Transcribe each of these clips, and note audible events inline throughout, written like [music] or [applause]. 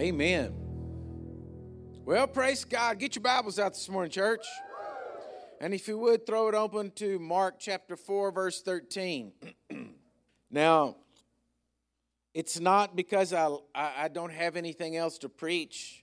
Amen. Well, praise God. Get your Bibles out this morning, church. And if you would, throw it open to Mark chapter 4, verse 13. [clears throat] now, it's not because I, I don't have anything else to preach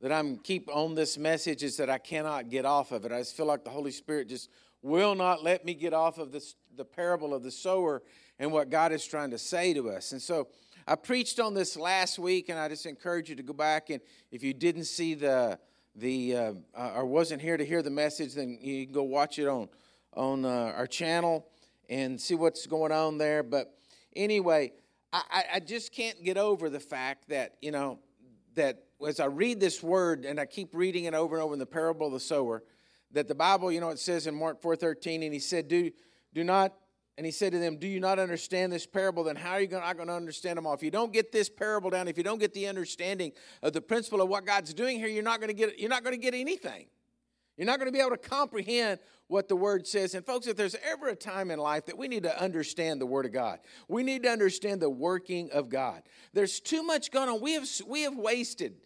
that I'm keep on this message, is that I cannot get off of it. I just feel like the Holy Spirit just will not let me get off of this, the parable of the sower and what God is trying to say to us. And so I preached on this last week, and I just encourage you to go back and if you didn't see the the uh, uh, or wasn't here to hear the message, then you can go watch it on on uh, our channel and see what's going on there. But anyway, I, I just can't get over the fact that you know that as I read this word and I keep reading it over and over in the parable of the sower, that the Bible, you know, it says in Mark four thirteen, and he said, "Do do not." And he said to them, Do you not understand this parable? Then how are you not going to understand them all? If you don't get this parable down, if you don't get the understanding of the principle of what God's doing here, you're not going to get, you're not going to get anything. You're not going to be able to comprehend what the Word says. And, folks, if there's ever a time in life that we need to understand the Word of God, we need to understand the working of God. There's too much going on. We have, we have wasted,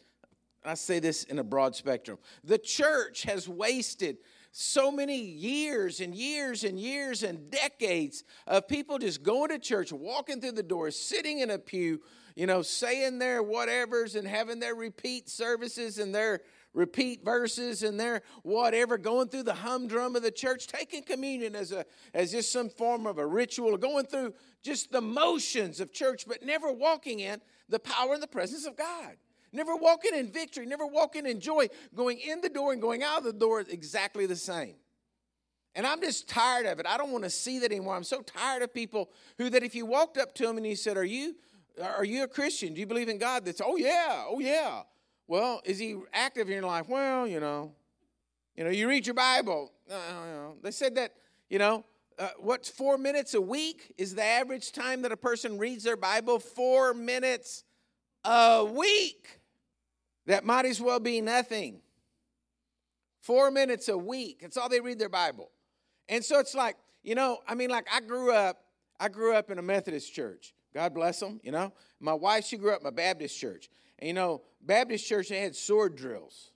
I say this in a broad spectrum, the church has wasted so many years and years and years and decades of people just going to church, walking through the door, sitting in a pew, you know, saying their whatevers and having their repeat services and their repeat verses and their whatever, going through the humdrum of the church, taking communion as a as just some form of a ritual, going through just the motions of church, but never walking in the power and the presence of God never walking in victory, never walking in joy, going in the door and going out of the door is exactly the same. And I'm just tired of it. I don't want to see that anymore. I'm so tired of people who that if you walked up to them and you said, "Are you are you a Christian? Do you believe in God?" That's, "Oh yeah. Oh yeah." Well, is he active in your life? Well, you know. You know, you read your Bible. Uh, they said that, you know, uh, what's 4 minutes a week is the average time that a person reads their Bible? 4 minutes a week. That might as well be nothing. Four minutes a week. That's all they read their Bible. And so it's like, you know, I mean, like I grew up, I grew up in a Methodist church. God bless them, you know. My wife, she grew up in a Baptist church. And you know, Baptist church, they had sword drills,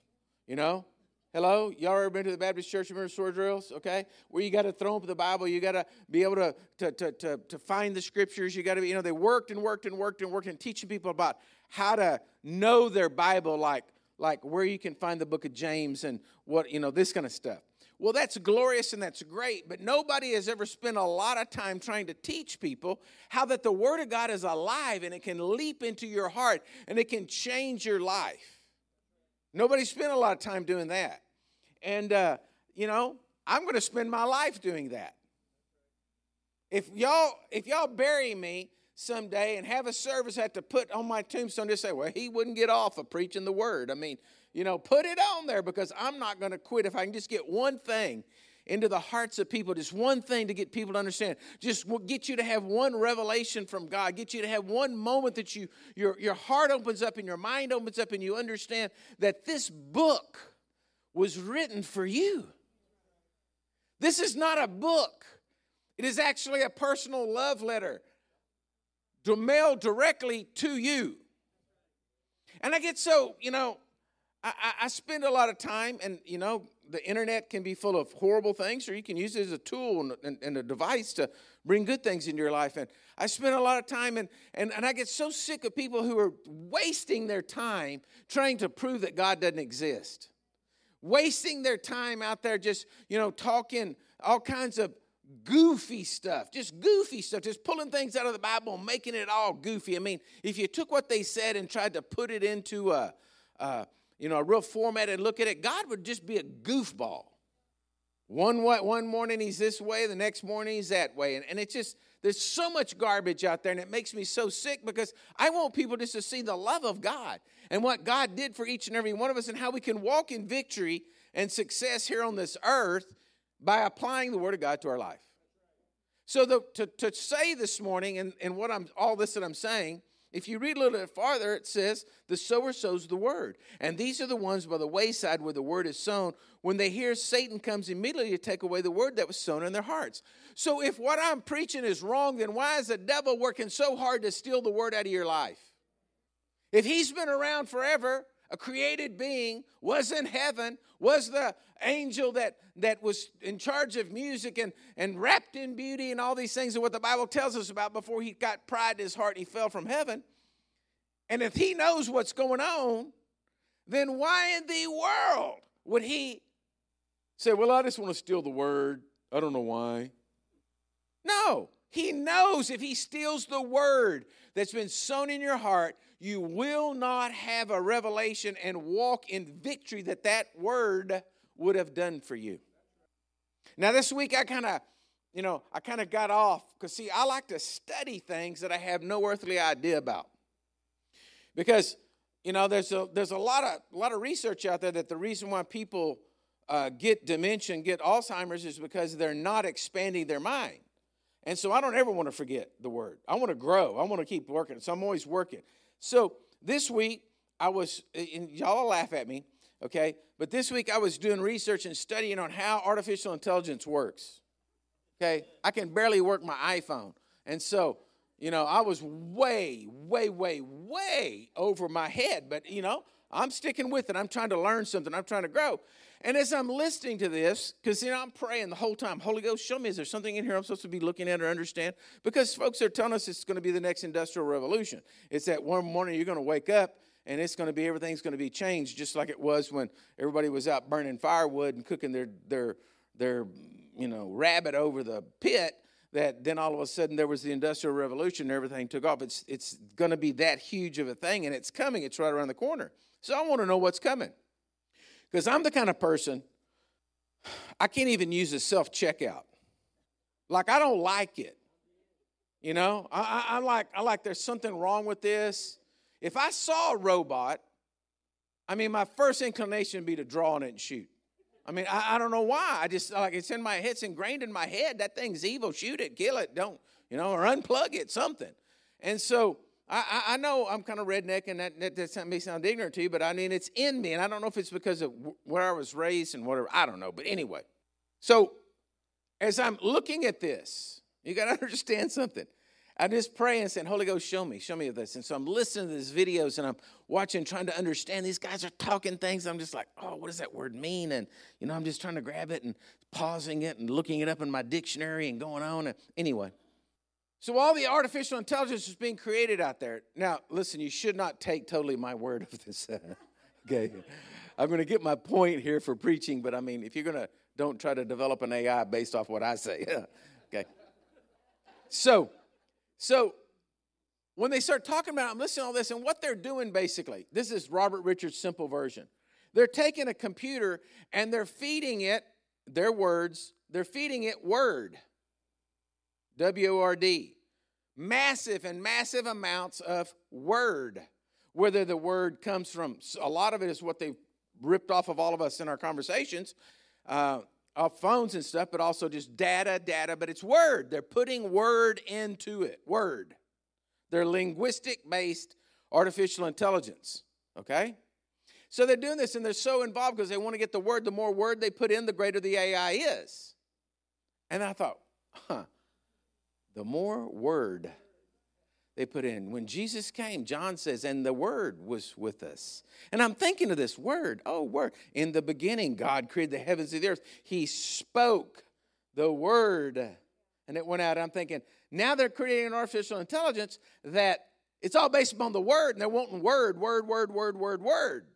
you know. Hello? Y'all ever been to the Baptist church? Remember sword drills? Okay? Where you got to throw up the Bible. You got to be able to, to, to, to, to find the scriptures. You got to be, you know, they worked and worked and worked and worked and teaching people about how to know their Bible, like, like where you can find the book of James and what, you know, this kind of stuff. Well, that's glorious and that's great, but nobody has ever spent a lot of time trying to teach people how that the Word of God is alive and it can leap into your heart and it can change your life. Nobody spent a lot of time doing that. And, uh, you know, I'm going to spend my life doing that. If y'all, if y'all bury me, someday and have a service have to put on my tombstone to say, well, he wouldn't get off of preaching the word. I mean, you know, put it on there because I'm not going to quit if I can just get one thing into the hearts of people, just one thing to get people to understand, just get you to have one revelation from God, get you to have one moment that you your your heart opens up and your mind opens up and you understand that this book was written for you. This is not a book. It is actually a personal love letter to mail directly to you. And I get so, you know, I, I, spend a lot of time, and, you know, the internet can be full of horrible things, or you can use it as a tool and, and, and, a device to bring good things into your life. And I spend a lot of time, and, and, and I get so sick of people who are wasting their time trying to prove that God doesn't exist. Wasting their time out there just, you know, talking all kinds of goofy stuff, just goofy stuff, just pulling things out of the Bible and making it all goofy. I mean, if you took what they said and tried to put it into a, a you know, a real format and look at it, God would just be a goofball. One, one morning he's this way, the next morning he's that way. And, and it's just, there's so much garbage out there, and it makes me so sick because I want people just to see the love of God and what God did for each and every one of us and how we can walk in victory and success here on this earth by applying the Word of God to our life. So the, to, to say this morning, and, and what I'm all this that I'm saying, if you read a little bit farther, it says, The sower sows the word. And these are the ones by the wayside where the word is sown. When they hear Satan comes immediately to take away the word that was sown in their hearts. So if what I'm preaching is wrong, then why is the devil working so hard to steal the word out of your life? If he's been around forever, a created being, was in heaven, was the angel that, that was in charge of music and, and wrapped in beauty and all these things and what the Bible tells us about before he got pride in his heart and he fell from heaven. And if he knows what's going on, then why in the world would he say, Well, I just want to steal the word? I don't know why. No, he knows if he steals the word that's been sown in your heart, you will not have a revelation and walk in victory that that word would have done for you. Now, this week I kind of, you know, I kind of got off because, see, I like to study things that I have no earthly idea about. Because, you know, there's a, there's a, lot, of, a lot of research out there that the reason why people uh, get dementia get Alzheimer's is because they're not expanding their mind. And so I don't ever want to forget the word. I want to grow. I want to keep working. So I'm always working. So this week, I was, y'all laugh at me, okay? But this week I was doing research and studying on how artificial intelligence works. Okay? I can barely work my iPhone. And so, you know, I was way, way, way, way over my head. But, you know, I'm sticking with it. I'm trying to learn something. I'm trying to grow. And as I'm listening to this, because you know I'm praying the whole time, Holy Ghost, show me, is there something in here I'm supposed to be looking at or understand? Because folks are telling us it's going to be the next industrial revolution. It's that one morning you're going to wake up and it's going to be everything's going to be changed, just like it was when everybody was out burning firewood and cooking their their their you know rabbit over the pit. That then all of a sudden there was the industrial revolution and everything took off. It's it's going to be that huge of a thing, and it's coming. It's right around the corner. So I want to know what's coming. Because I'm the kind of person, I can't even use a self checkout. Like, I don't like it. You know, I, I, I, like, I like there's something wrong with this. If I saw a robot, I mean, my first inclination would be to draw on it and shoot. I mean, I, I don't know why. I just, like, it's in my head, it's ingrained in my head. That thing's evil. Shoot it, kill it, don't, you know, or unplug it, something. And so, I, I know I'm kind of redneck, and that, that, that may sound ignorant to you, but I mean, it's in me. And I don't know if it's because of where I was raised and whatever. I don't know. But anyway, so as I'm looking at this, you got to [laughs] understand something. I'm just pray and saying, Holy Ghost, show me, show me this. And so I'm listening to these videos and I'm watching, trying to understand. These guys are talking things. I'm just like, oh, what does that word mean? And, you know, I'm just trying to grab it and pausing it and looking it up in my dictionary and going on. And anyway, so all the artificial intelligence is being created out there. Now, listen, you should not take totally my word of this. Uh, [laughs] okay. I'm going to get my point here for preaching, but I mean, if you're going to, don't try to develop an AI based off what I say. [laughs] okay. So, so when they start talking about, I'm listening to all this, and what they're doing basically, this is Robert Richards' simple version. They're taking a computer and they're feeding it their words, they're feeding it word. W O R D. Massive and massive amounts of word. Whether the word comes from, a lot of it is what they've ripped off of all of us in our conversations, uh, phones and stuff, but also just data, data, but it's word. They're putting word into it. Word. They're linguistic based artificial intelligence. Okay? So they're doing this and they're so involved because they want to get the word. The more word they put in, the greater the AI is. And I thought, huh, the more word they put in. When Jesus came, John says, and the word was with us. And I'm thinking of this word. Oh, word. In the beginning, God created the heavens and the earth. He spoke the word, and it went out. I'm thinking, now they're creating an artificial intelligence that it's all based upon the word, and they're wanting word, word, word, word, word, word.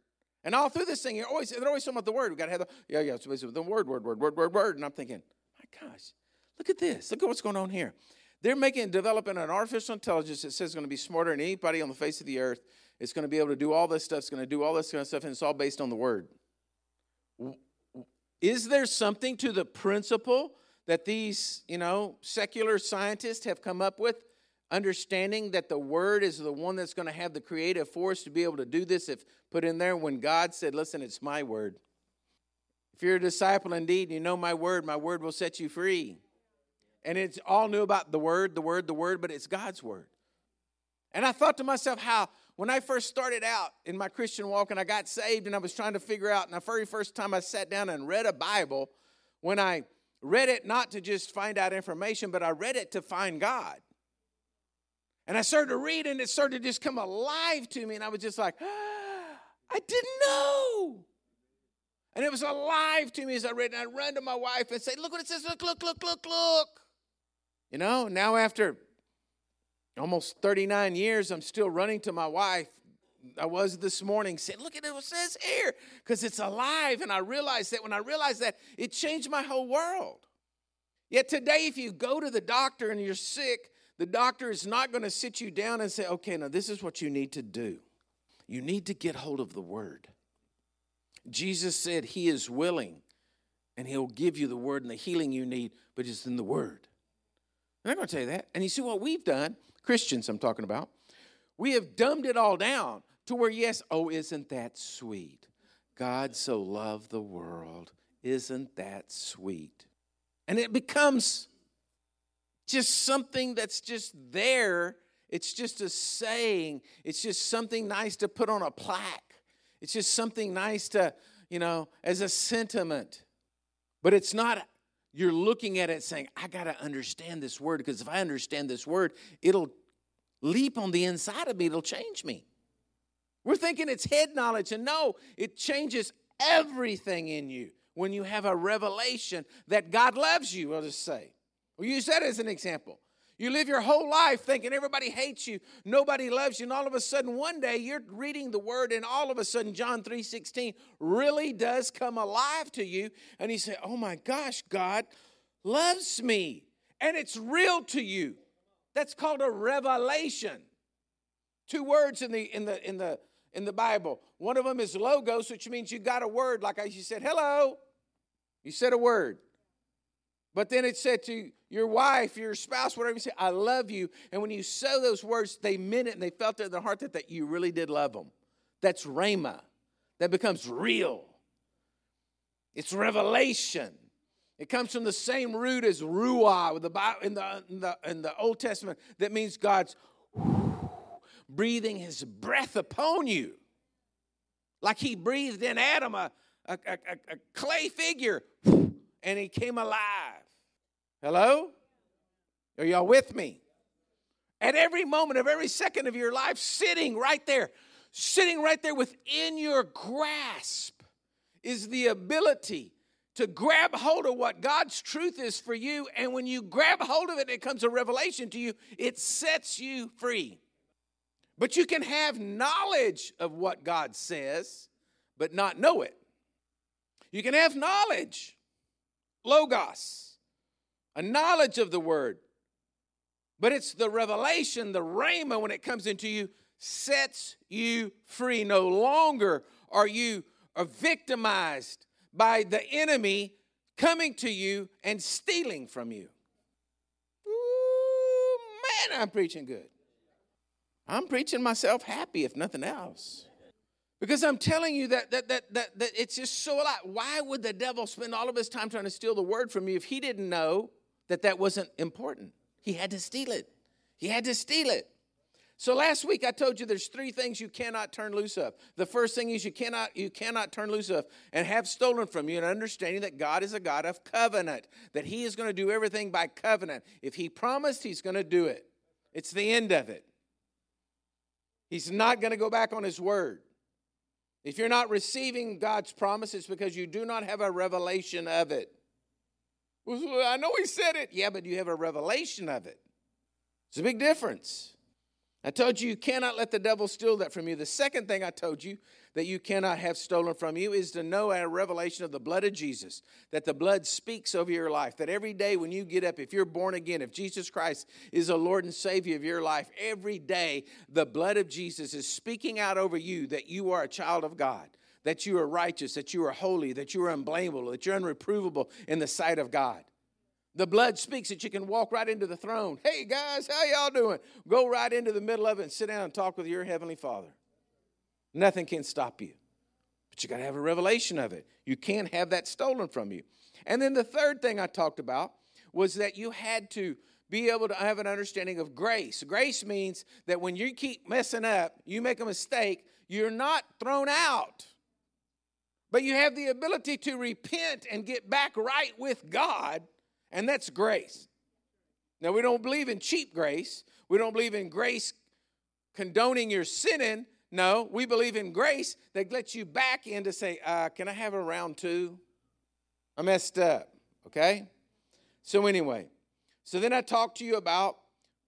And all through this thing, you're always, they're always talking about the word. We've got to have the, yeah, yeah, it's basically the word, word, word, word, word, word. And I'm thinking, my gosh, look at this. Look at what's going on here. They're making developing an artificial intelligence that says it's going to be smarter than anybody on the face of the earth. It's going to be able to do all this stuff. It's going to do all this kind of stuff, and it's all based on the word. Is there something to the principle that these, you know, secular scientists have come up with? Understanding that the word is the one that's going to have the creative force to be able to do this, if put in there when God said, Listen, it's my word. If you're a disciple indeed and you know my word, my word will set you free. And it's all new about the word, the word, the word, but it's God's word. And I thought to myself how when I first started out in my Christian walk and I got saved and I was trying to figure out, and the very first time I sat down and read a Bible, when I read it not to just find out information, but I read it to find God. And I started to read, and it started to just come alive to me. And I was just like, ah, I didn't know. And it was alive to me as I read. And I run to my wife and say, Look what it says. Look, look, look, look, look. You know, now after almost 39 years, I'm still running to my wife. I was this morning saying, Look at what it says here, because it's alive. And I realized that when I realized that, it changed my whole world. Yet today, if you go to the doctor and you're sick, the doctor is not going to sit you down and say, Okay, now this is what you need to do. You need to get hold of the word. Jesus said he is willing and he'll give you the word and the healing you need, but it's in the word. I'm going to tell you that. And you see what we've done, Christians I'm talking about, we have dumbed it all down to where, yes, oh, isn't that sweet? God so loved the world. Isn't that sweet? And it becomes just something that's just there. It's just a saying. It's just something nice to put on a plaque. It's just something nice to, you know, as a sentiment. But it's not, you're looking at it saying, I got to understand this word because if I understand this word, it'll leap on the inside of me, it'll change me. We're thinking it's head knowledge, and no, it changes everything in you when you have a revelation that God loves you, I'll just say. We'll use that as an example. You live your whole life thinking everybody hates you, nobody loves you, and all of a sudden one day you're reading the word, and all of a sudden John 3:16 really does come alive to you, and you say, Oh my gosh, God loves me. And it's real to you. That's called a revelation. Two words in the in the in the in the Bible. One of them is logos, which means you got a word, like I you said, hello. You said a word. But then it said to your wife, your spouse, whatever you say, I love you. And when you say those words, they meant it and they felt it in their heart that, that you really did love them. That's rhema. That becomes real. It's revelation. It comes from the same root as ruah in the, in the in the Old Testament that means God's breathing His breath upon you, like He breathed in Adam a, a, a, a clay figure, and he came alive. Hello? Are y'all with me? At every moment of every second of your life, sitting right there, sitting right there within your grasp is the ability to grab hold of what God's truth is for you. And when you grab hold of it, it comes a revelation to you, it sets you free. But you can have knowledge of what God says, but not know it. You can have knowledge, logos, a knowledge of the word. But it's the revelation, the rhema, when it comes into you, sets you free. No longer are you victimized by the enemy coming to you and stealing from you. Ooh, man, I'm preaching good. I'm preaching myself happy, if nothing else. Because I'm telling you that, that, that, that, that it's just so a lot. Why would the devil spend all of his time trying to steal the word from you if he didn't know that that wasn't important? He had to steal it. He had to steal it. So last week I told you there's three things you cannot turn loose of. The first thing is you cannot you cannot turn loose of and have stolen from you an understanding that God is a God of covenant, that he is going to do everything by covenant. If he promised, he's going to do it. It's the end of it. He's not going to go back on his word. If you're not receiving God's promises because you do not have a revelation of it. I know he said it. Yeah, but you have a revelation of it. It's a big difference. I told you you cannot let the devil steal that from you. The second thing I told you that you cannot have stolen from you is to know a revelation of the blood of Jesus, that the blood speaks over your life, that every day when you get up, if you're born again, if Jesus Christ is the Lord and Savior of your life, every day the blood of Jesus is speaking out over you that you are a child of God. That you are righteous, that you are holy, that you are unblameable, that you're unreprovable in the sight of God. The blood speaks that you can walk right into the throne. Hey guys, how y'all doing? Go right into the middle of it and sit down and talk with your heavenly Father. Nothing can stop you. But you got to have a revelation of it. You can't have that stolen from you. And then the third thing I talked about was that you had to be able to have an understanding of grace. Grace means that when you keep messing up, you make a mistake, you're not thrown out. But you have the ability to repent and get back right with God and that's grace. Now, we don't believe in cheap grace. We don't believe in grace condoning your sinning. No, we believe in grace that lets you back in to say, uh, Can I have a round two? I messed up. Okay? So, anyway, so then I talked to you about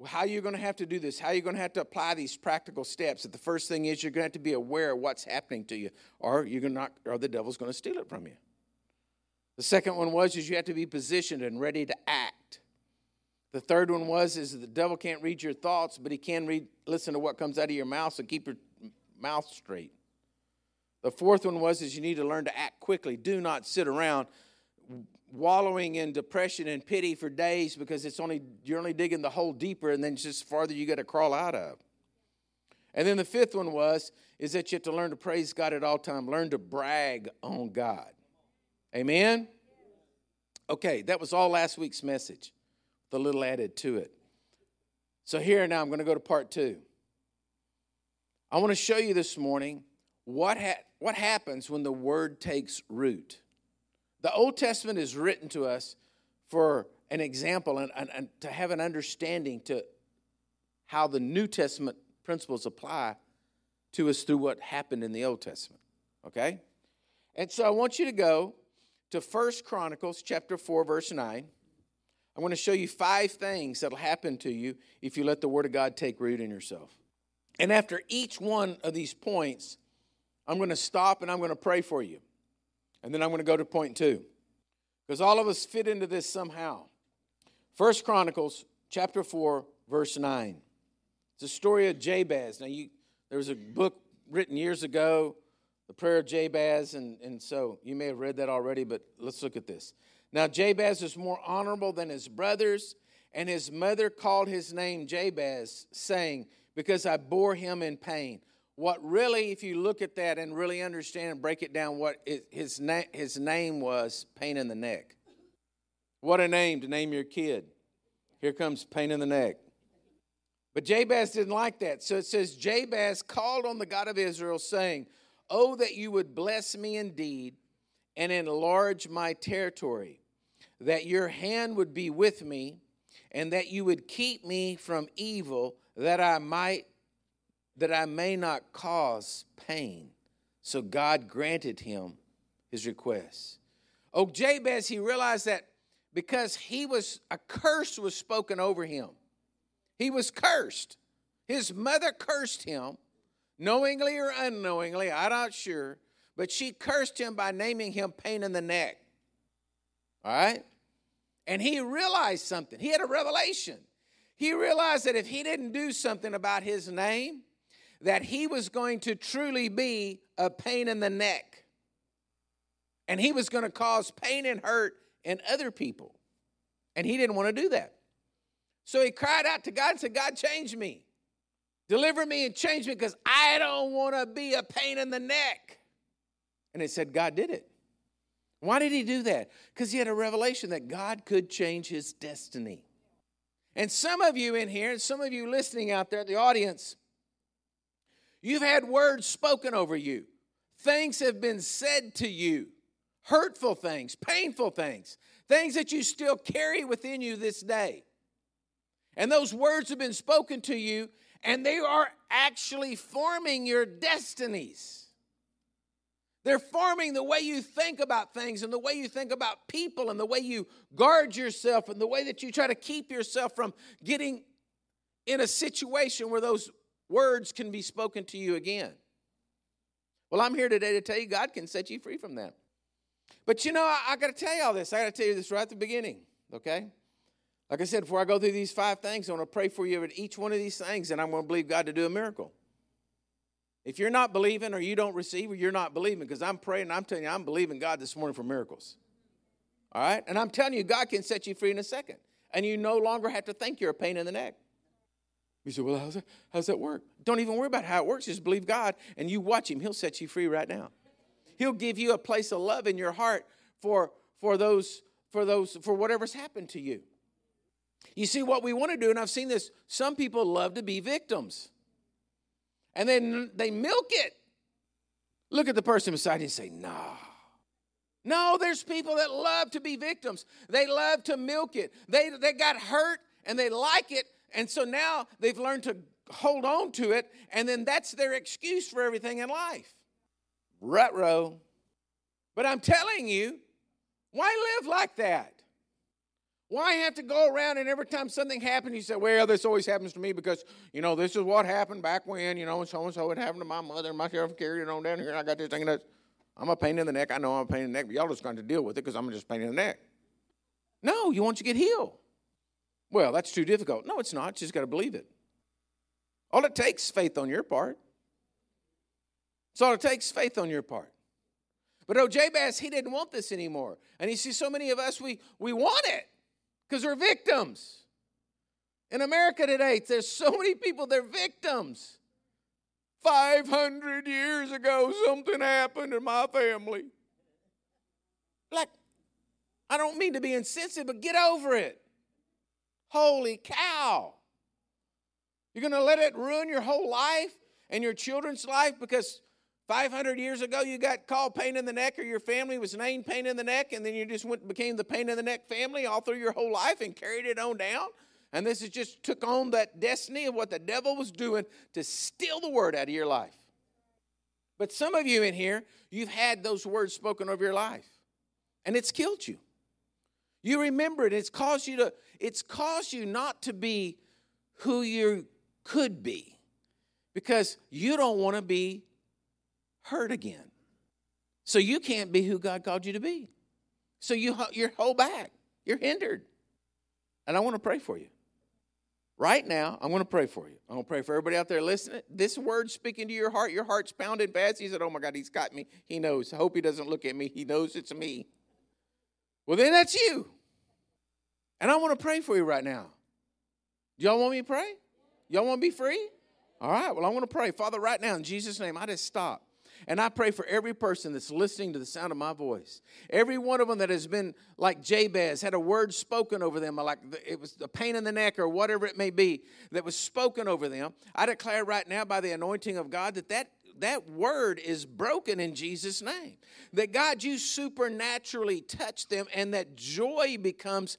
how you're going to have to do this, how you're going to have to apply these practical steps. That the first thing is you're going to have to be aware of what's happening to you, or you're not, or the devil's going to steal it from you. The second one was is you have to be positioned and ready to act. The third one was is the devil can't read your thoughts, but he can read listen to what comes out of your mouth, so keep your mouth straight. The fourth one was is you need to learn to act quickly. Do not sit around wallowing in depression and pity for days because it's only you're only digging the hole deeper and then just farther you got to crawl out of. And then the fifth one was is that you have to learn to praise God at all time. Learn to brag on God. Amen. Okay, that was all last week's message. The little added to it. So here now I'm going to go to part 2. I want to show you this morning what ha- what happens when the word takes root. The Old Testament is written to us for an example and, and, and to have an understanding to how the New Testament principles apply to us through what happened in the Old Testament. Okay? And so I want you to go to First Chronicles chapter 4, verse 9. I'm going to show you five things that'll happen to you if you let the Word of God take root in yourself. And after each one of these points, I'm going to stop and I'm going to pray for you. And then I'm going to go to point two. Because all of us fit into this somehow. First Chronicles chapter 4, verse 9. It's a story of Jabez. Now, you, there was a book written years ago, The Prayer of Jabez, and, and so you may have read that already, but let's look at this. Now, Jabez was more honorable than his brothers, and his mother called his name Jabez, saying, Because I bore him in pain what really, if you look at that and really understand and break it down, what his, na- his name was pain in the neck. What a name to name your kid. Here comes pain in the neck. But Jabez didn't like that. So it says, Jabez called on the God of Israel, saying, Oh, that you would bless me indeed and enlarge my territory, that your hand would be with me, and that you would keep me from evil, that I might that I may not cause pain. So God granted him his request. Oh, Jabez, he realized that because he was, a curse was spoken over him. He was cursed. His mother cursed him, knowingly or unknowingly, I'm not sure, but she cursed him by naming him pain in the neck. All right? And he realized something. He had a revelation. He realized that if he didn't do something about his name, that he was going to truly be a pain in the neck. And he was going to cause pain and hurt in other people. And he didn't want to do that. So he cried out to God and said, God, change me. Deliver me and change me because I don't want to be a pain in the neck. And it said, God did it. Why did he do that? Because he had a revelation that God could change his destiny. And some of you in here, and some of you listening out there, the audience, You've had words spoken over you, things have been said to you, hurtful things, painful things, things that you still carry within you this day. And those words have been spoken to you, and they are actually forming your destinies. They're forming the way you think about things and the way you think about people and the way you guard yourself and the way that you try to keep yourself from getting in a situation where those words can be spoken to you again. Well, I'm here today to tell you God can set you free from that. But you know, I, I got to tell you all this. I got to tell you this right at the beginning, okay? Like I said, before I go through these five things, I want to pray for you at each one of these things, and I'm going to believe God to do a miracle. If you're not believing or you don't receive or you're not believing, because I'm praying, I'm telling you, I'm believing God this morning for miracles. All right? And I'm telling you, God can set you free in a second. And you no longer have to think you're a pain in the neck. You say, well, how's that, how's that work? Don't even worry about how it works. Just believe God and you watch Him. He'll set you free right now. He'll give you a place of love in your heart for, for those, for those, for whatever's happened to you. You see, what we want to do, and I've seen this, some people love to be victims. And then they milk it. Look at the person beside you and say, nah. No, there's people that love to be victims. They love to milk it. They, they got hurt and they like it And so now they've learned to hold on to it, and then that's their excuse for everything in life. Rut row. But I'm telling you, why live like that? Why have to go around and every time something happens, you say, well, this always happens to me because, you know, this is what happened back when, you know, and so and so it happened to my mother and my sheriff carried it on down here and I got this thing and. I'm a pain in the neck. I know I'm a pain in the neck, but y'all just going to deal with it because I'm just a pain in the neck. No, you want to get healed. Well, that's too difficult. No, it's not. You just got to believe it. All it takes faith on your part. It's all it takes faith on your part. But oh, Jabez, he didn't want this anymore. And he sees so many of us, we, we want it because we're victims. In America today, there's so many people, they're victims. 500 years ago, something happened in my family. Like, I don't mean to be insensitive, but get over it. Holy cow. You're going to let it ruin your whole life and your children's life because 500 years ago you got called pain in the neck or your family was named pain in the neck and then you just went became the pain in the neck family all through your whole life and carried it on down? And this is just took on that destiny of what the devil was doing to steal the word out of your life. But some of you in here you've had those words spoken over your life and it's killed you. You remember it. It's caused you to it's caused you not to be who you could be because you don't want to be hurt again. So you can't be who God called you to be. So you, you're hold back. You're hindered. And I want to pray for you. Right now, I'm going to pray for you. I'm going to pray for everybody out there listening. This word speaking to your heart, your heart's pounding fast. He said, Oh my God, he's got me. He knows. I hope he doesn't look at me. He knows it's me. Well, then that's you. And I want to pray for you right now. Do y'all want me to pray? Y'all want to be free? All right, well, I want to pray. Father, right now, in Jesus' name, I just stop. And I pray for every person that's listening to the sound of my voice. Every one of them that has been like Jabez, had a word spoken over them, like it was a pain in the neck or whatever it may be that was spoken over them. I declare right now by the anointing of God that that that word is broken in Jesus' name. That God, you supernaturally touch them, and that joy becomes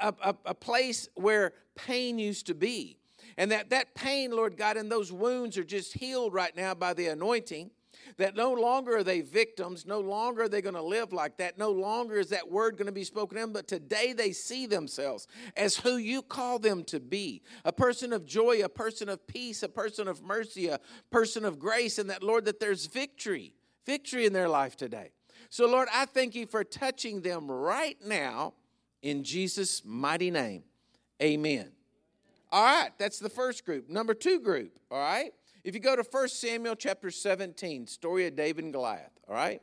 a, a, a, place where pain used to be. And that that pain, Lord God, and those wounds are just healed right now by the anointing that no longer are they victims, no longer are they going to live like that, no longer is that word going to be spoken in, but today they see themselves as who you call them to be a person of joy, a person of peace, a person of mercy, a person of grace, and that, Lord, that there's victory, victory in their life today. So, Lord, I thank you for touching them right now in Jesus' mighty name. Amen. All right, that's the first group. Number two group, all right? If you go to 1 Samuel chapter 17, story of David and Goliath, all right?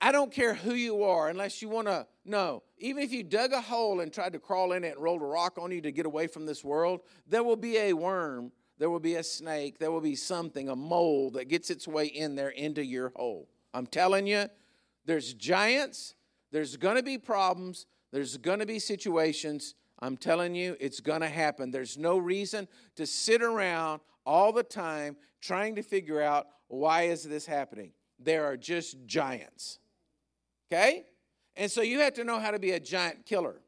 I don't care who you are unless you want to know. Even if you dug a hole and tried to crawl in it and rolled a rock on you to get away from this world, there will be a worm, there will be a snake, there will be something, a mole that gets its way in there into your hole. I'm telling you, there's giants, there's going to be problems, there's going to be situations I'm telling you, it's going to happen. There's no reason to sit around all the time trying to figure out why is this happening. There are just giants. Okay? And so you have to know how to be a giant killer.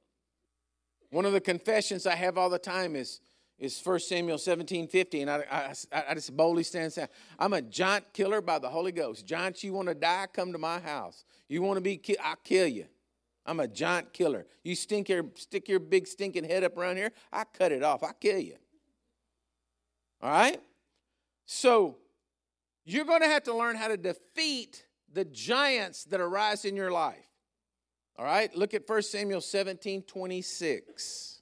One of the confessions I have all the time is is 1 Samuel 17, 50. And I, I, I just boldly stand and I'm a giant killer by the Holy Ghost. Giants, you want to die? Come to my house. You want to be killed? I'll kill you. I'm a giant killer. You stink your, stick your big stinking head up around here, I cut it off. I kill you. All right? So you're going to have to learn how to defeat the giants that arise in your life. All right? Look at 1 Samuel 17 26.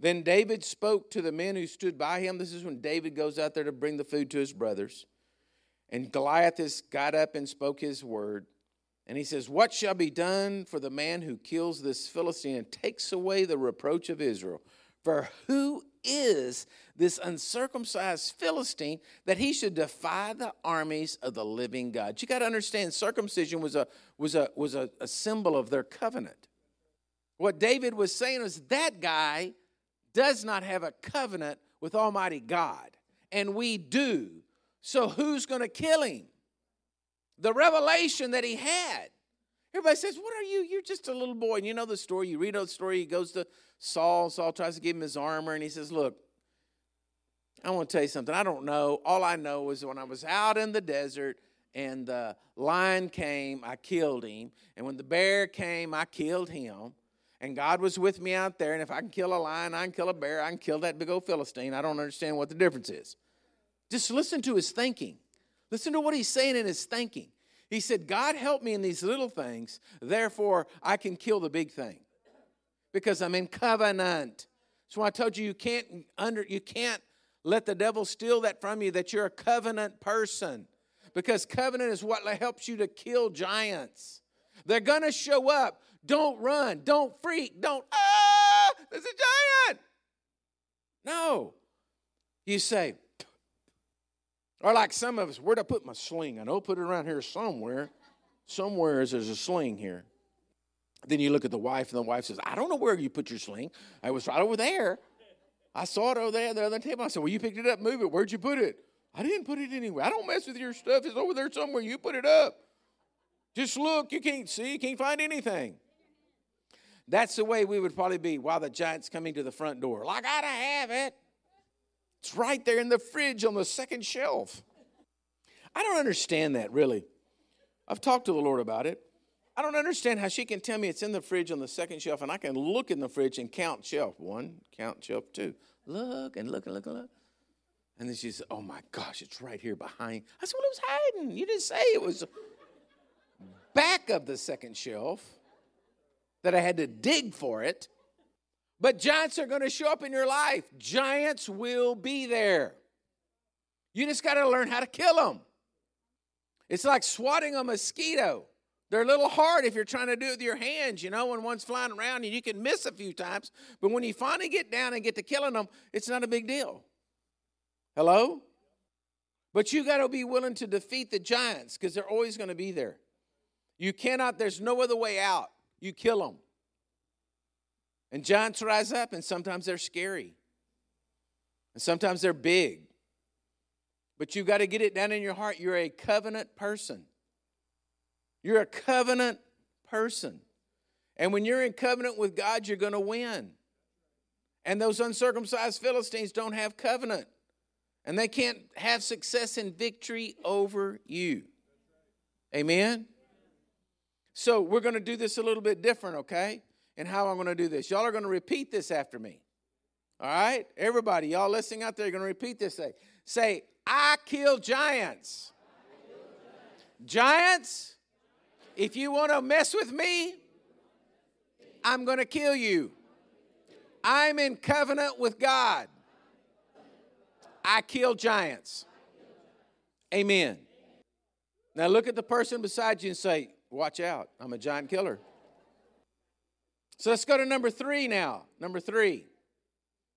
Then David spoke to the men who stood by him. This is when David goes out there to bring the food to his brothers. And Goliath has got up and spoke his word. And he says, What shall be done for the man who kills this Philistine and takes away the reproach of Israel? For who is this uncircumcised Philistine that he should defy the armies of the living God? You got to understand, circumcision was, a, was, a, was a, a symbol of their covenant. What David was saying is that guy does not have a covenant with Almighty God, and we do. So who's going to kill him? The revelation that he had. Everybody says, What are you? You're just a little boy. And you know the story. You read the story. He goes to Saul. Saul tries to give him his armor, and he says, Look, I want to tell you something. I don't know. All I know is when I was out in the desert and the lion came, I killed him. And when the bear came, I killed him. And God was with me out there. And if I can kill a lion, I can kill a bear, I can kill that big old Philistine. I don't understand what the difference is. Just listen to his thinking. Listen to what he's saying in his thinking. He said, God help me in these little things, therefore I can kill the big thing. Because I'm in covenant. So I told you you can't under you can't let the devil steal that from you that you're a covenant person. Because covenant is what helps you to kill giants. They're gonna show up. Don't run, don't freak, don't ah, there's a giant. No. You say, or like some of us, where'd I put my sling? I know I put it around here somewhere. Somewhere there's a sling here. Then you look at the wife, and the wife says, I don't know where you put your sling. I was right over there. I saw it over there, the other table. I said, Well, you picked it up, move it. Where'd you put it? I didn't put it anywhere. I don't mess with your stuff. It's over there somewhere. You put it up. Just look. You can't see. You can't find anything. That's the way we would probably be while the giant's coming to the front door. Like, I gotta have it. It's right there in the fridge on the second shelf. I don't understand that, really. I've talked to the Lord about it. I don't understand how she can tell me it's in the fridge on the second shelf and I can look in the fridge and count shelf one, count shelf two. Look and look and look and look. And then she said, Oh my gosh, it's right here behind. I said, Well, it was hiding. You didn't say it was back of the second shelf that I had to dig for it. But giants are going to show up in your life. Giants will be there. You just got to learn how to kill them. It's like swatting a mosquito. They're a little hard if you're trying to do it with your hands, you know, when one's flying around and you can miss a few times. But when you finally get down and get to killing them, it's not a big deal. Hello? But you got to be willing to defeat the giants because they're always going to be there. You cannot, there's no other way out. You kill them. And giants rise up, and sometimes they're scary. And sometimes they're big. But you've got to get it down in your heart. You're a covenant person. You're a covenant person. And when you're in covenant with God, you're going to win. And those uncircumcised Philistines don't have covenant. And they can't have success and victory over you. Amen? So we're going to do this a little bit different, okay? And how I'm going to do this. Y'all are going to repeat this after me. All right? Everybody, y'all listening out there, you're going to repeat this. Say, say, I kill giants. Giants, if you want to mess with me, I'm going to kill you. I'm in covenant with God. I kill giants. Amen. Now look at the person beside you and say, Watch out, I'm a giant killer. So let's go to number three now. Number three.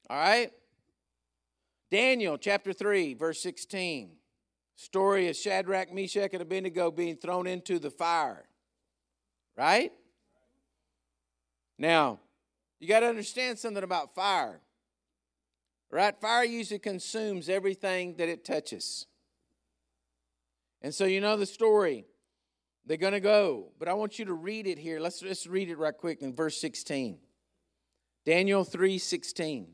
All right? Daniel chapter 3, verse 16. Story of Shadrach, Meshach, and Abednego being thrown into the fire. Right? Now, you got to understand something about fire. Right? Fire usually consumes everything that it touches. And so you know the story. They're going to go, but I want you to read it here. Let's just read it right quick in verse 16. Daniel 3 16.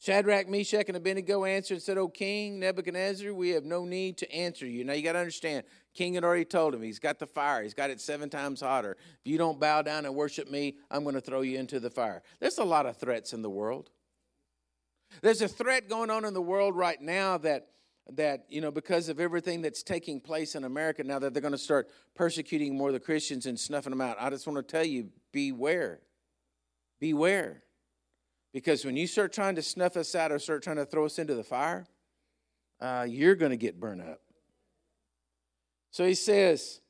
Shadrach, Meshach, and Abednego answered and said, O King Nebuchadnezzar, we have no need to answer you. Now you got to understand, King had already told him, he's got the fire, he's got it seven times hotter. If you don't bow down and worship me, I'm going to throw you into the fire. There's a lot of threats in the world. There's a threat going on in the world right now that that, you know, because of everything that's taking place in America now, that they're going to start persecuting more of the Christians and snuffing them out. I just want to tell you beware. Beware. Because when you start trying to snuff us out or start trying to throw us into the fire, uh, you're going to get burned up. So he says,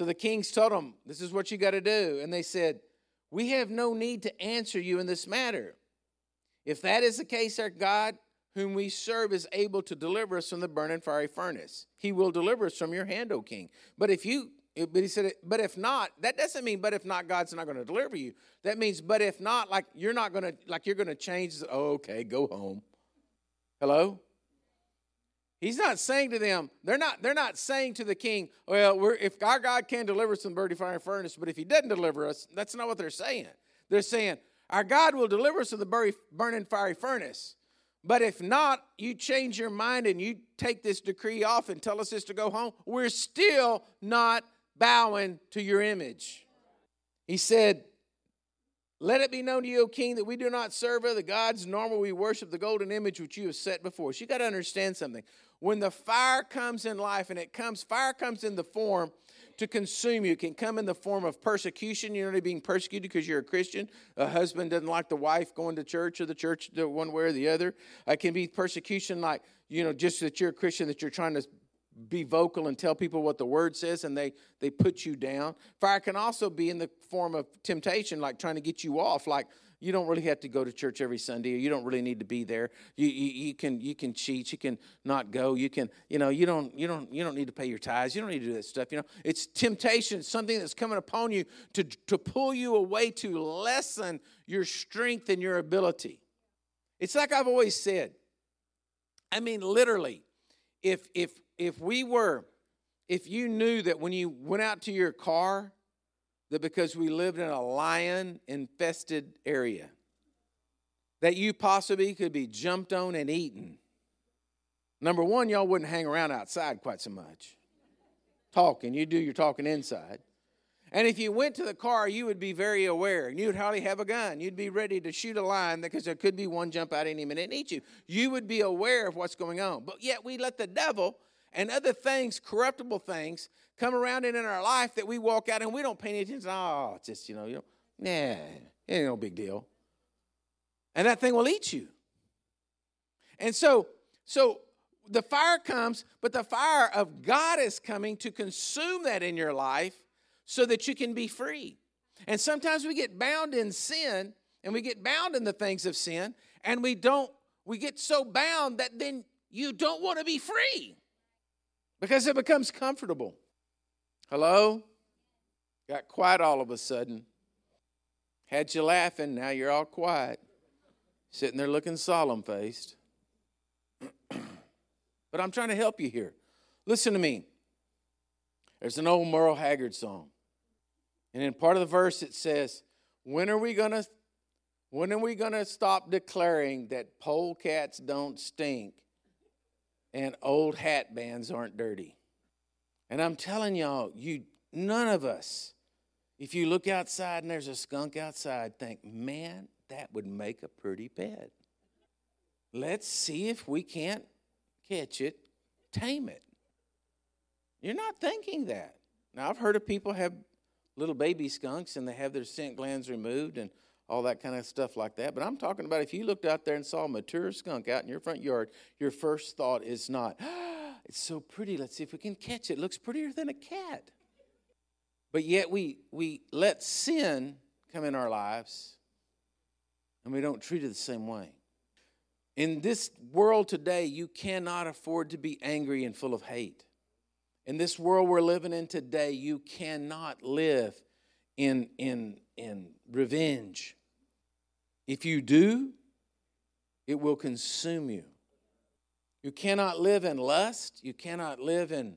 so the kings told them, This is what you got to do. And they said, We have no need to answer you in this matter. If that is the case, our God, whom we serve is able to deliver us from the burning fiery furnace. He will deliver us from your hand, O king. But if you but he said, but if not, that doesn't mean, but if not, God's not going to deliver you. That means, but if not, like you're not going to, like you're going to change. Oh, okay, go home. Hello? He's not saying to them, they're not, they're not saying to the king, well, if our God can deliver us from the burning fire furnace, but if he doesn't deliver us, that's not what they're saying. They're saying, our God will deliver us from the burning fiery furnace. But if not, you change your mind and you take this decree off and tell us just to go home, we're still not bowing to your image. He said, let it be known to you, O king, that we do not serve other gods, nor will we worship the golden image which you have set before us. You got to understand something. When the fire comes in life, and it comes, fire comes in the form to consume you. It can come in the form of persecution. You're not being persecuted because you're a Christian. A husband doesn't like the wife going to church or the church one way or the other. It can be persecution like, you know, just that you're a Christian, that you're trying to be vocal and tell people what the word says and they they put you down fire can also be in the form of temptation like trying to get you off like you don't really have to go to church every sunday. You don't really need to be there. You, you, you can you can cheat. You can not go. You can you know you don't you don't you don't need to pay your tithes. You don't need to do that stuff you know. It's temptation. Something that's coming upon you to to pull you away to lessen your strength and your ability. It's like i've always said. I mean literally if if if we were, if you knew that when you went out to your car, that because we lived in a lion infested area, that you possibly could be jumped on and eaten. Number one, y'all wouldn't hang around outside quite so much. Talking, you do your talking inside. And if you went to the car, you would be very aware. And you'd hardly have a gun. You'd be ready to shoot a lion because there could be one jump out any minute and eat you. You would be aware of what's going on. But yet we let the devil and other things, corruptible things, come around and in our life that we walk out and we don't pay any attention. Oh, it's just, you know, you know, nah, it ain't no big deal. And that thing will eat you. And so, so the fire comes, but the fire of God is coming to consume that in your life so that you can be free. And sometimes we get bound in sin and we get bound in the things of sin and we don't, we get so bound that then you don't want to be free because it becomes comfortable. Hello? Got quiet all of a sudden. Had you laughing, now you're all quiet. Sitting there looking solemn faced. [clears throat] but I'm trying to help you here. Listen to me. There's an old Merle Haggard song. And in part of the verse it says, When are we gonna when are we gonna stop declaring that polecats don't stink and old hat bands aren't dirty. And I'm telling y'all, you none of us, if you look outside and there's a skunk outside, think, man, that would make a pretty pet. Let's see if we can't catch it, tame it. You're not thinking that. Now I've heard of people have little baby skunks and they have their scent glands removed and all that kind of stuff like that. But I'm talking about if you looked out there and saw a mature skunk out in your front yard, your first thought is not, ah, it's so pretty, let's see if we can catch it. it. Looks prettier than a cat. But yet we, we let sin come in our lives and we don't treat it the same way. In this world today, you cannot afford to be angry and full of hate. In this world we're living in today, you cannot live in, in, in revenge. If you do, it will consume you. You cannot live in lust. You cannot live in,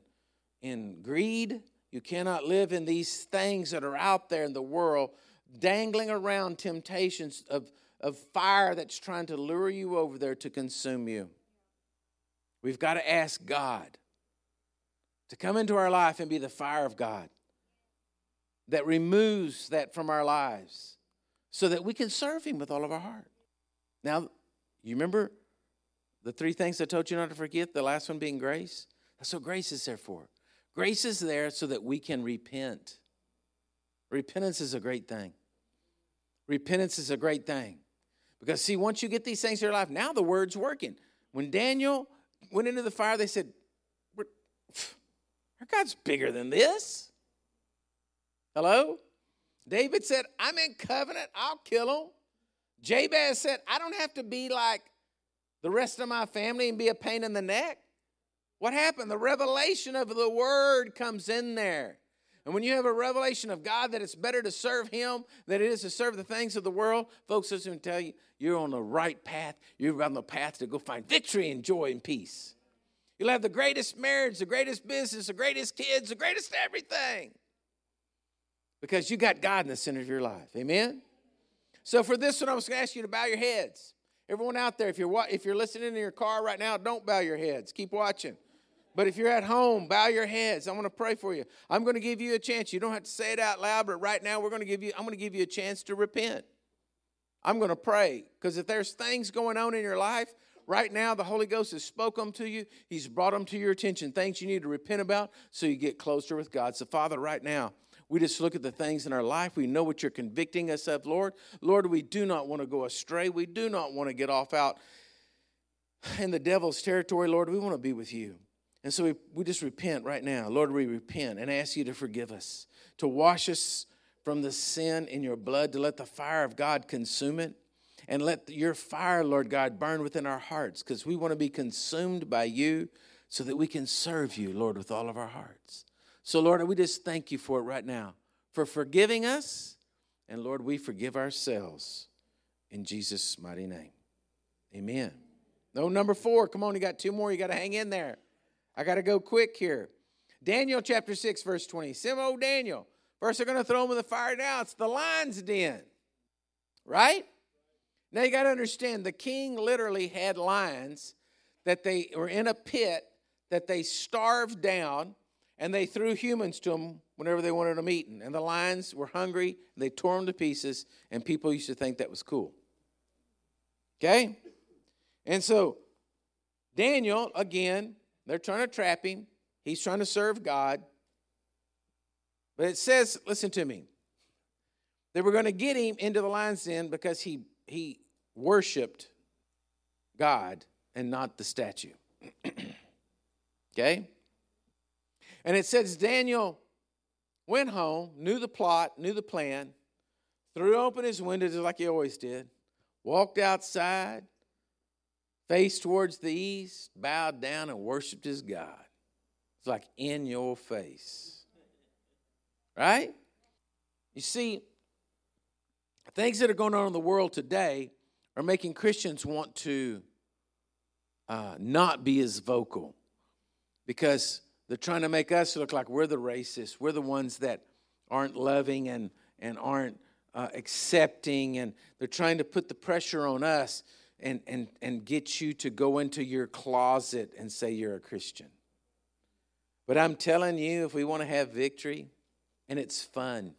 in greed. You cannot live in these things that are out there in the world, dangling around temptations of, of fire that's trying to lure you over there to consume you. We've got to ask God to come into our life and be the fire of God that removes that from our lives so that we can serve Him with all of our heart. Now, you remember the three things I told you not to forget? The last one being grace? That's what grace is there for. Grace is there so that we can repent. Repentance is a great thing. Repentance is a great thing. Because, see, once you get these things in your life, now the word's working. When Daniel went into the fire, they said, [sighs] Our God's bigger than this. Hello? David said, I'm in covenant, I'll kill him. Jabez said, I don't have to be like the rest of my family and be a pain in the neck. What happened? The revelation of the word comes in there. And when you have a revelation of God that it's better to serve Him than it is to serve the things of the world, folks, I'm going to tell you, you're on the right path. You're on the path to go find victory and joy and peace. You'll have the greatest marriage, the greatest business, the greatest kids, the greatest everything. Because you got God in the center of your life. Amen? So for this one, I was going to ask you to bow your heads. Everyone out there, if you're, if you're listening in your car right now, don't bow your heads. Keep watching. But if you're at home, bow your heads. I'm going to pray for you. I'm going to give you a chance. You don't have to say it out loud, but right now we're going to give you I'm going to give you a chance to repent. I'm going to pray because if there's things going on in your life right now, the Holy Ghost has spoken them to you. He's brought them to your attention. Things you need to repent about so you get closer with God. So Father, right now, we just look at the things in our life. We know what you're convicting us of, Lord. Lord, we do not want to go astray. We do not want to get off out in the devil's territory, Lord. We want to be with you. And so we, we just repent right now. Lord, we repent and ask you to forgive us, to wash us from the sin in your blood, to let the fire of God consume it. And let your fire, Lord God, burn within our hearts because we want to be consumed by you so that we can serve you, Lord, with all of our hearts. So, Lord, we just thank you for it right now, for forgiving us. And Lord, we forgive ourselves in Jesus' mighty name. Amen. No, number four. Come on, you got two more. You got to hang in there. I got to go quick here. Daniel chapter 6, verse 20. Sim, oh, Daniel. First, they're going to throw him in the fire now. It's the lion's den. Right? Now, you got to understand the king literally had lions that they were in a pit that they starved down and they threw humans to them whenever they wanted them eaten. And the lions were hungry, they tore them to pieces, and people used to think that was cool. Okay? And so, Daniel, again, they're trying to trap him. He's trying to serve God. But it says, listen to me. They were going to get him into the lion's den because he he worshiped God and not the statue. [clears throat] okay? And it says Daniel went home, knew the plot, knew the plan, threw open his windows like he always did, walked outside, faced towards the east, bowed down, and worshiped his God. It's like in your face. Right? You see, things that are going on in the world today are making Christians want to uh, not be as vocal because they're trying to make us look like we're the racists. We're the ones that aren't loving and, and aren't uh, accepting, and they're trying to put the pressure on us and, and, and get you to go into your closet and say you're a Christian. But I'm telling you, if we want to have victory, and it's fun,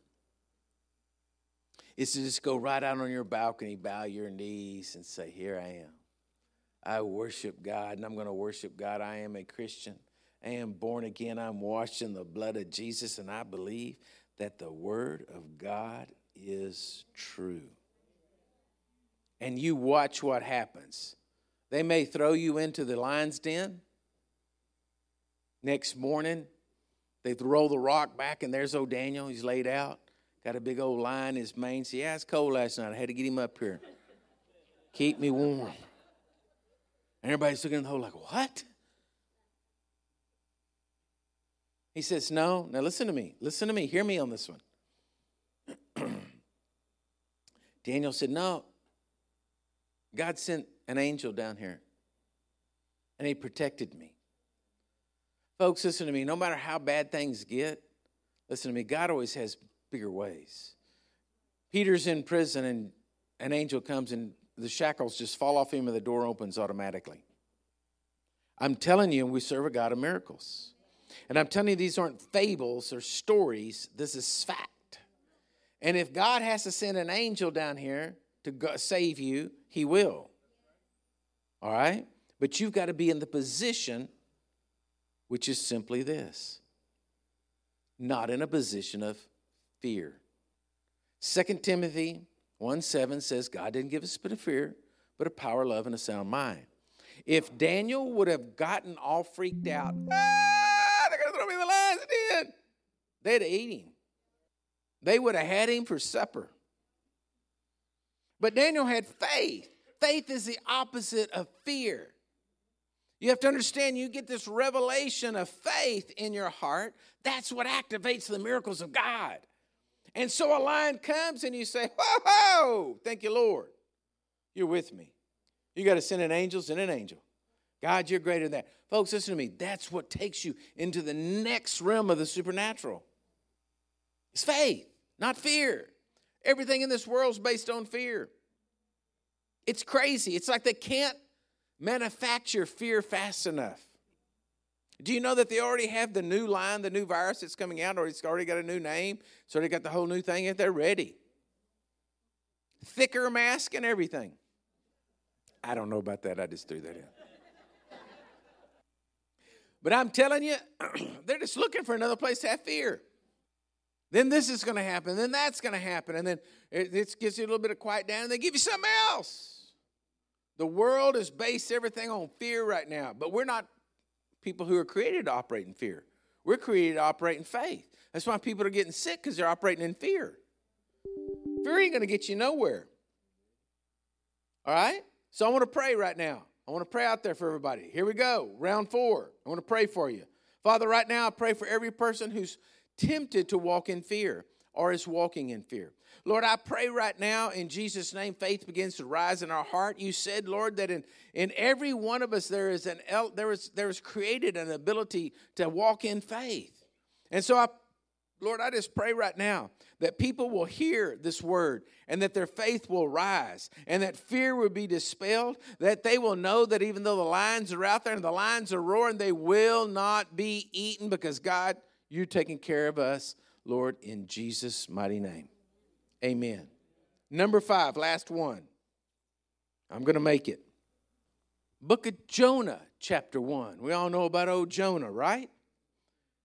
is to just go right out on your balcony, bow your knees, and say, Here I am. I worship God, and I'm going to worship God. I am a Christian. I am born again. I'm washed in the blood of Jesus, and I believe that the Word of God is true and you watch what happens. They may throw you into the lion's den. Next morning, they throw the rock back, and there's old Daniel. He's laid out, got a big old lion in his mane. See, yeah, it's cold last night. I had to get him up here. Keep me warm. And everybody's looking in the hole like, what? He says, No. Now listen to me. Listen to me. Hear me on this one. [clears throat] Daniel said, No, God sent an angel down here and he protected me. Folks, listen to me. No matter how bad things get, listen to me. God always has bigger ways. Peter's in prison and an angel comes and the shackles just fall off him and the door opens automatically. I'm telling you, we serve a God of miracles. And I'm telling you, these aren't fables or stories. This is fact. And if God has to send an angel down here to save you, He will. All right? But you've got to be in the position, which is simply this not in a position of fear. 2 Timothy 1 7 says, God didn't give us a spirit of fear, but a power, love, and a sound mind. If Daniel would have gotten all freaked out, ah, they're going to throw me in the lion's den, they'd have eaten him. They would have had him for supper. But Daniel had faith. Faith is the opposite of fear. You have to understand, you get this revelation of faith in your heart. That's what activates the miracles of God. And so a lion comes and you say, Whoa, whoa, thank you, Lord. You're with me. You got to send an angel, send an angel. God, you're greater than that. Folks, listen to me. That's what takes you into the next realm of the supernatural. It's faith, not fear. Everything in this world is based on fear. It's crazy. It's like they can't manufacture fear fast enough. Do you know that they already have the new line, the new virus that's coming out, or it's already got a new name? So they got the whole new thing, and they're ready. Thicker mask and everything. I don't know about that. I just threw that in. But I'm telling you, [clears throat] they're just looking for another place to have fear. Then this is going to happen. Then that's going to happen. And then it, it you a little bit of quiet down, and they give you something else. The world is based everything on fear right now, but we're not people who are created to operate in fear. We're created to operate in faith. That's why people are getting sick because they're operating in fear. Fear ain't going to get you nowhere. All right? So I want to pray right now. I want to pray out there for everybody. Here we go. Round four. I want to pray for you. Father, right now I pray for every person who's tempted to walk in fear or is walking in fear. Lord, I pray right now in Jesus' name, faith begins to rise in our heart. You said, Lord, that in, in every one of us there is an there is there is created an ability to walk in faith. And so I Lord, I just pray right now that people will hear this word and that their faith will rise and that fear will be dispelled, that they will know that even though the lions are out there and the lions are roaring, they will not be eaten because God, you're taking care of us, Lord, in Jesus' mighty name. Amen. Number five, last one. I'm going to make it. Book of Jonah, chapter one. We all know about old Jonah, right?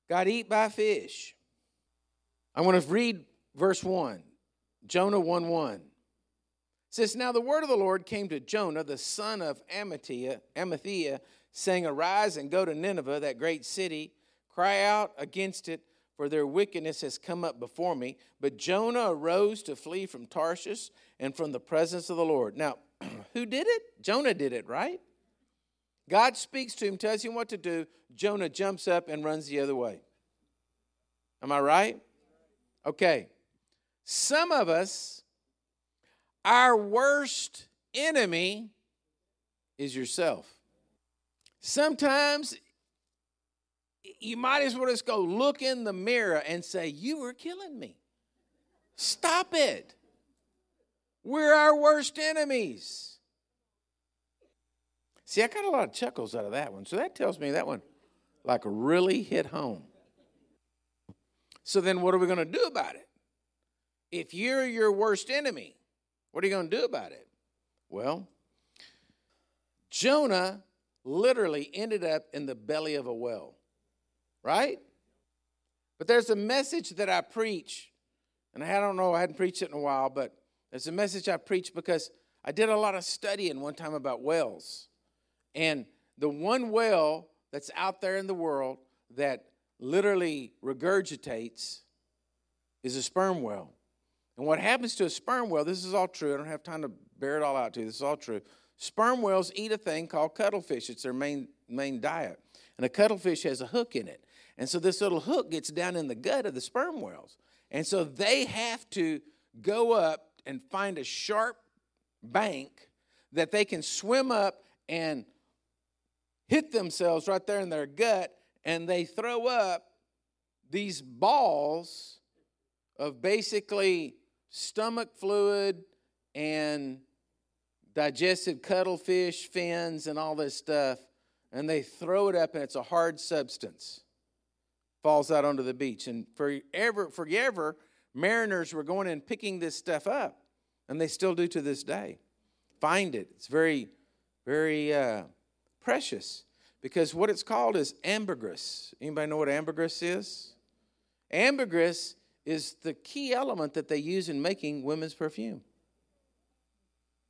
Got eat by fish. I want to read verse 1. Jonah 1 1. Says, Now the word of the Lord came to Jonah, the son of Amittai, Amittai, saying, Arise and go to Nineveh, that great city, cry out against it, for their wickedness has come up before me. But Jonah arose to flee from Tarshish and from the presence of the Lord. Now, [clears throat] who did it? Jonah did it, right? God speaks to him, tells him what to do. Jonah jumps up and runs the other way. Am I right? Okay. Some of us, our worst enemy is yourself. Sometimes you might as well just go look in the mirror and say, You were killing me. Stop it. We're our worst enemies. See, I got a lot of chuckles out of that one. So that tells me that one like really hit home. So then what are we going to do about it? If you're your worst enemy, what are you going to do about it? Well, Jonah literally ended up in the belly of a well right? But there's a message that I preach, and I don't know, I hadn't preached it in a while, but there's a message I preach because I did a lot of studying one time about wells. And the one well that's out there in the world that literally regurgitates is a sperm whale. And what happens to a sperm whale, this is all true. I don't have time to bear it all out to you. This is all true. Sperm whales eat a thing called cuttlefish. It's their main main diet. And a cuttlefish has a hook in it. And so this little hook gets down in the gut of the sperm whales. And so they have to go up and find a sharp bank that they can swim up and hit themselves right there in their gut. And they throw up these balls of basically stomach fluid and digested cuttlefish fins and all this stuff. And they throw it up, and it's a hard substance falls out onto the beach. And forever, forever, mariners were going and picking this stuff up, and they still do to this day. Find it. It's very, very uh, precious because what it's called is ambergris. Anybody know what ambergris is? Ambergris is the key element that they use in making women's perfume.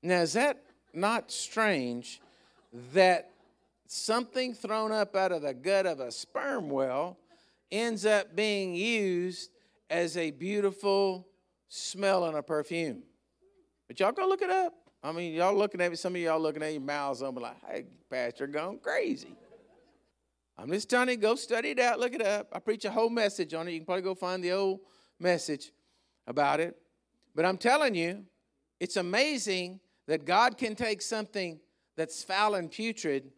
Now, is that not strange that something thrown up out of the gut of a sperm whale ends up being used as a beautiful smell in a perfume. But y'all go look it up. I mean, y'all looking at me, some of y'all looking at your mouths open like, hey, Pastor, gone crazy. I'm just telling you, go study it out, look it up. I preach a whole message on it. You can probably go find the old message about it. But I'm telling you, it's amazing that God can take something that's foul and putrid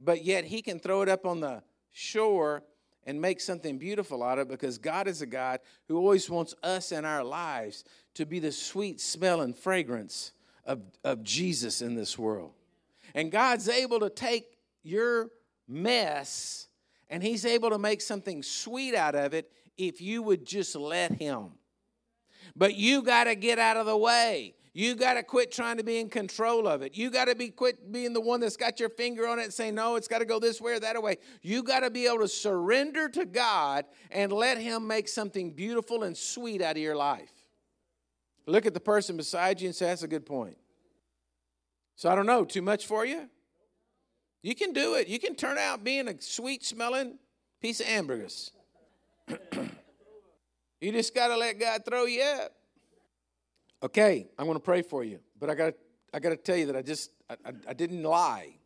but yet he can throw it up on the shore and make something beautiful out of it because God is a God who always wants us in our lives to be the sweet smell and fragrance of, of Jesus in this world. And God's able to take your mess and He's able to make something sweet out of it if you would just let Him. But you got to get out of the way. You got to quit trying to be in control of it. You got to be quit being the one that's got your finger on it and saying, no, it's got to go this way or that way. You got to be able to surrender to God and let Him make something beautiful and sweet out of your life. Look at the person beside you and say, that's a good point. So I don't know, too much for you? You can do it. You can turn out being a sweet smelling piece of ambergris. [clears throat] you just got to let God throw you up. Okay, I'm going to pray for you, but I got to I got to tell you that I just I, I, I didn't lie,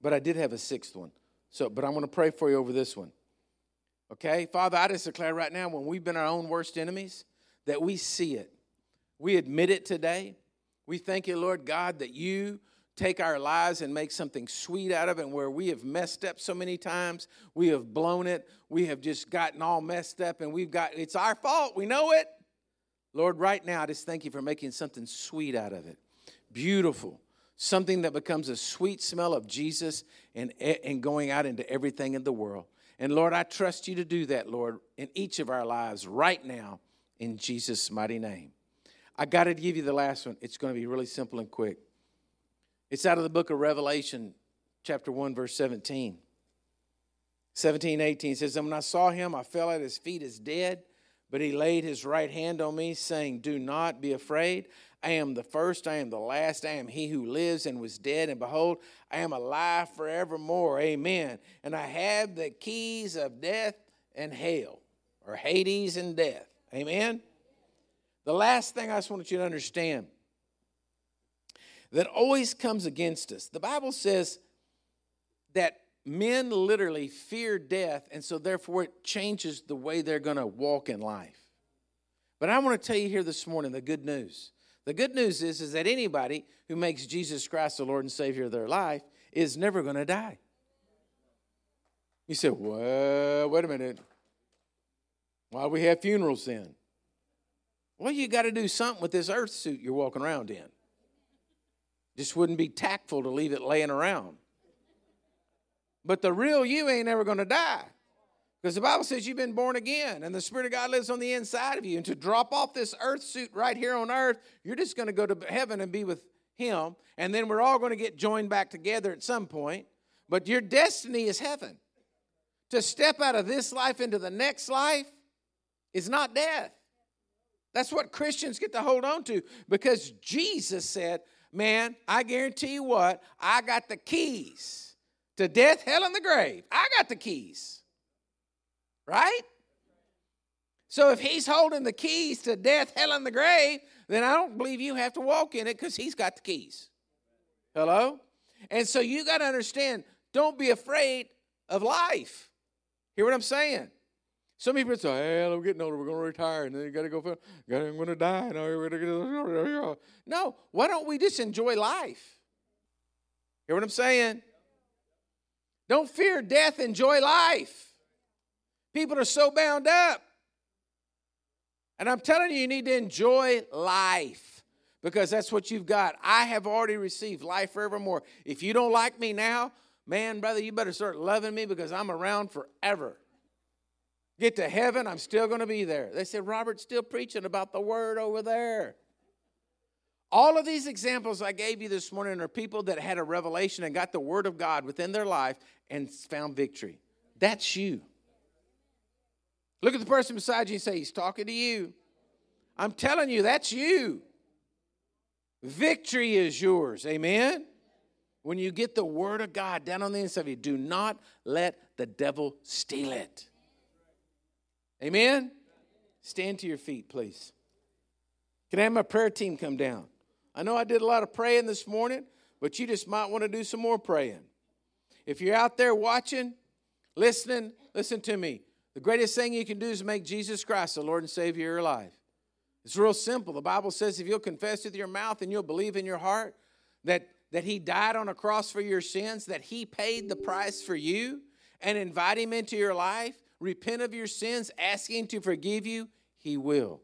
but I did have a sixth one. So, but I'm going to pray for you over this one. Okay, Father, I just declare right now when we've been our own worst enemies that we see it, we admit it today. We thank you, Lord God, that you take our lives and make something sweet out of it. And where we have messed up so many times, we have blown it, we have just gotten all messed up, and we've got it's our fault. We know it. Lord, right now, I just thank you for making something sweet out of it. Beautiful. Something that becomes a sweet smell of Jesus and, and going out into everything in the world. And Lord, I trust you to do that, Lord, in each of our lives right now, in Jesus' mighty name. I got to give you the last one. It's going to be really simple and quick. It's out of the book of Revelation, chapter 1, verse 17. 17, 18 says, And when I saw him, I fell at his feet as dead. But he laid his right hand on me, saying, Do not be afraid. I am the first, I am the last, I am he who lives and was dead, and behold, I am alive forevermore. Amen. And I have the keys of death and hell, or Hades and death. Amen. The last thing I just want you to understand that always comes against us. The Bible says that men literally fear death, and so therefore it changes the way they're going to walk in life. But I want to tell you here this morning the good news. The good news is, is that anybody who makes Jesus Christ the Lord and Savior of their life is never going to die. You say, well, wait a minute. Why do we have funerals then? Well, you got to do something with this earth suit you're walking around in. Just wouldn't be tactful to leave it laying around. But the real you ain't ever going to die. Because the Bible says you've been born again and the Spirit of God lives on the inside of you. And to drop off this earth suit right here on earth, you're just going to go to heaven and be with Him. And then we're all going to get joined back together at some point. But your destiny is heaven. To step out of this life into the next life is not death. That's what Christians get to hold on to because Jesus said, Man, I guarantee you what, I got the keys to death, hell, and the grave. I got the keys. Right? So if he's holding the keys to death, hell, and the grave, then I don't believe you have to walk in it because he's got the keys. Hello? And so you got to understand don't be afraid of life. Hear what I'm saying? Some people say, hey, I'm getting older, we're going to retire, and then you got to go, I'm going to die. No, why don't we just enjoy life? Hear what I'm saying? Don't fear death, enjoy life. People are so bound up. And I'm telling you, you need to enjoy life because that's what you've got. I have already received life forevermore. If you don't like me now, man, brother, you better start loving me because I'm around forever. Get to heaven, I'm still going to be there. They said, Robert's still preaching about the word over there. All of these examples I gave you this morning are people that had a revelation and got the word of God within their life and found victory. That's you. Look at the person beside you and say, He's talking to you. I'm telling you, that's you. Victory is yours. Amen? When you get the word of God down on the inside of you, do not let the devil steal it. Amen? Stand to your feet, please. Can I have my prayer team come down? I know I did a lot of praying this morning, but you just might want to do some more praying. If you're out there watching, listening, listen to me. The greatest thing you can do is make Jesus Christ the Lord and Savior of your life. It's real simple. The Bible says if you'll confess with your mouth and you'll believe in your heart that, that He died on a cross for your sins, that He paid the price for you, and invite Him into your life, repent of your sins, ask Him to forgive you, He will.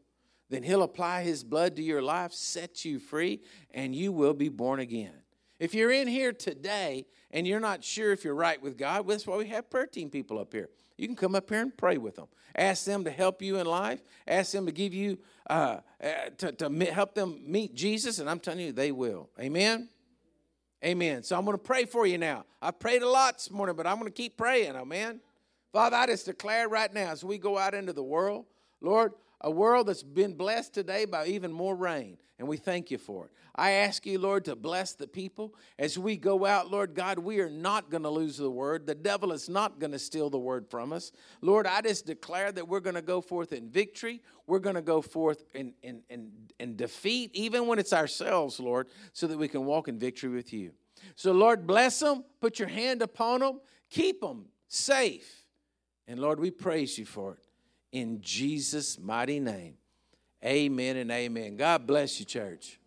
Then He'll apply His blood to your life, set you free, and you will be born again. If you're in here today and you're not sure if you're right with God, that's why we have prayer team people up here. You can come up here and pray with them. Ask them to help you in life. Ask them to give you, uh, uh, to, to help them meet Jesus, and I'm telling you, they will. Amen? Amen. So I'm going to pray for you now. I prayed a lot this morning, but I'm going to keep praying. Amen. Father, I just declare right now as we go out into the world, Lord, a world that's been blessed today by even more rain, and we thank you for it. I ask you, Lord, to bless the people as we go out, Lord God. We are not going to lose the word. The devil is not going to steal the word from us. Lord, I just declare that we're going to go forth in victory. We're going to go forth in, in, in, in defeat, even when it's ourselves, Lord, so that we can walk in victory with you. So, Lord, bless them, put your hand upon them, keep them safe. And Lord, we praise you for it in Jesus' mighty name. Amen and amen. God bless you, church.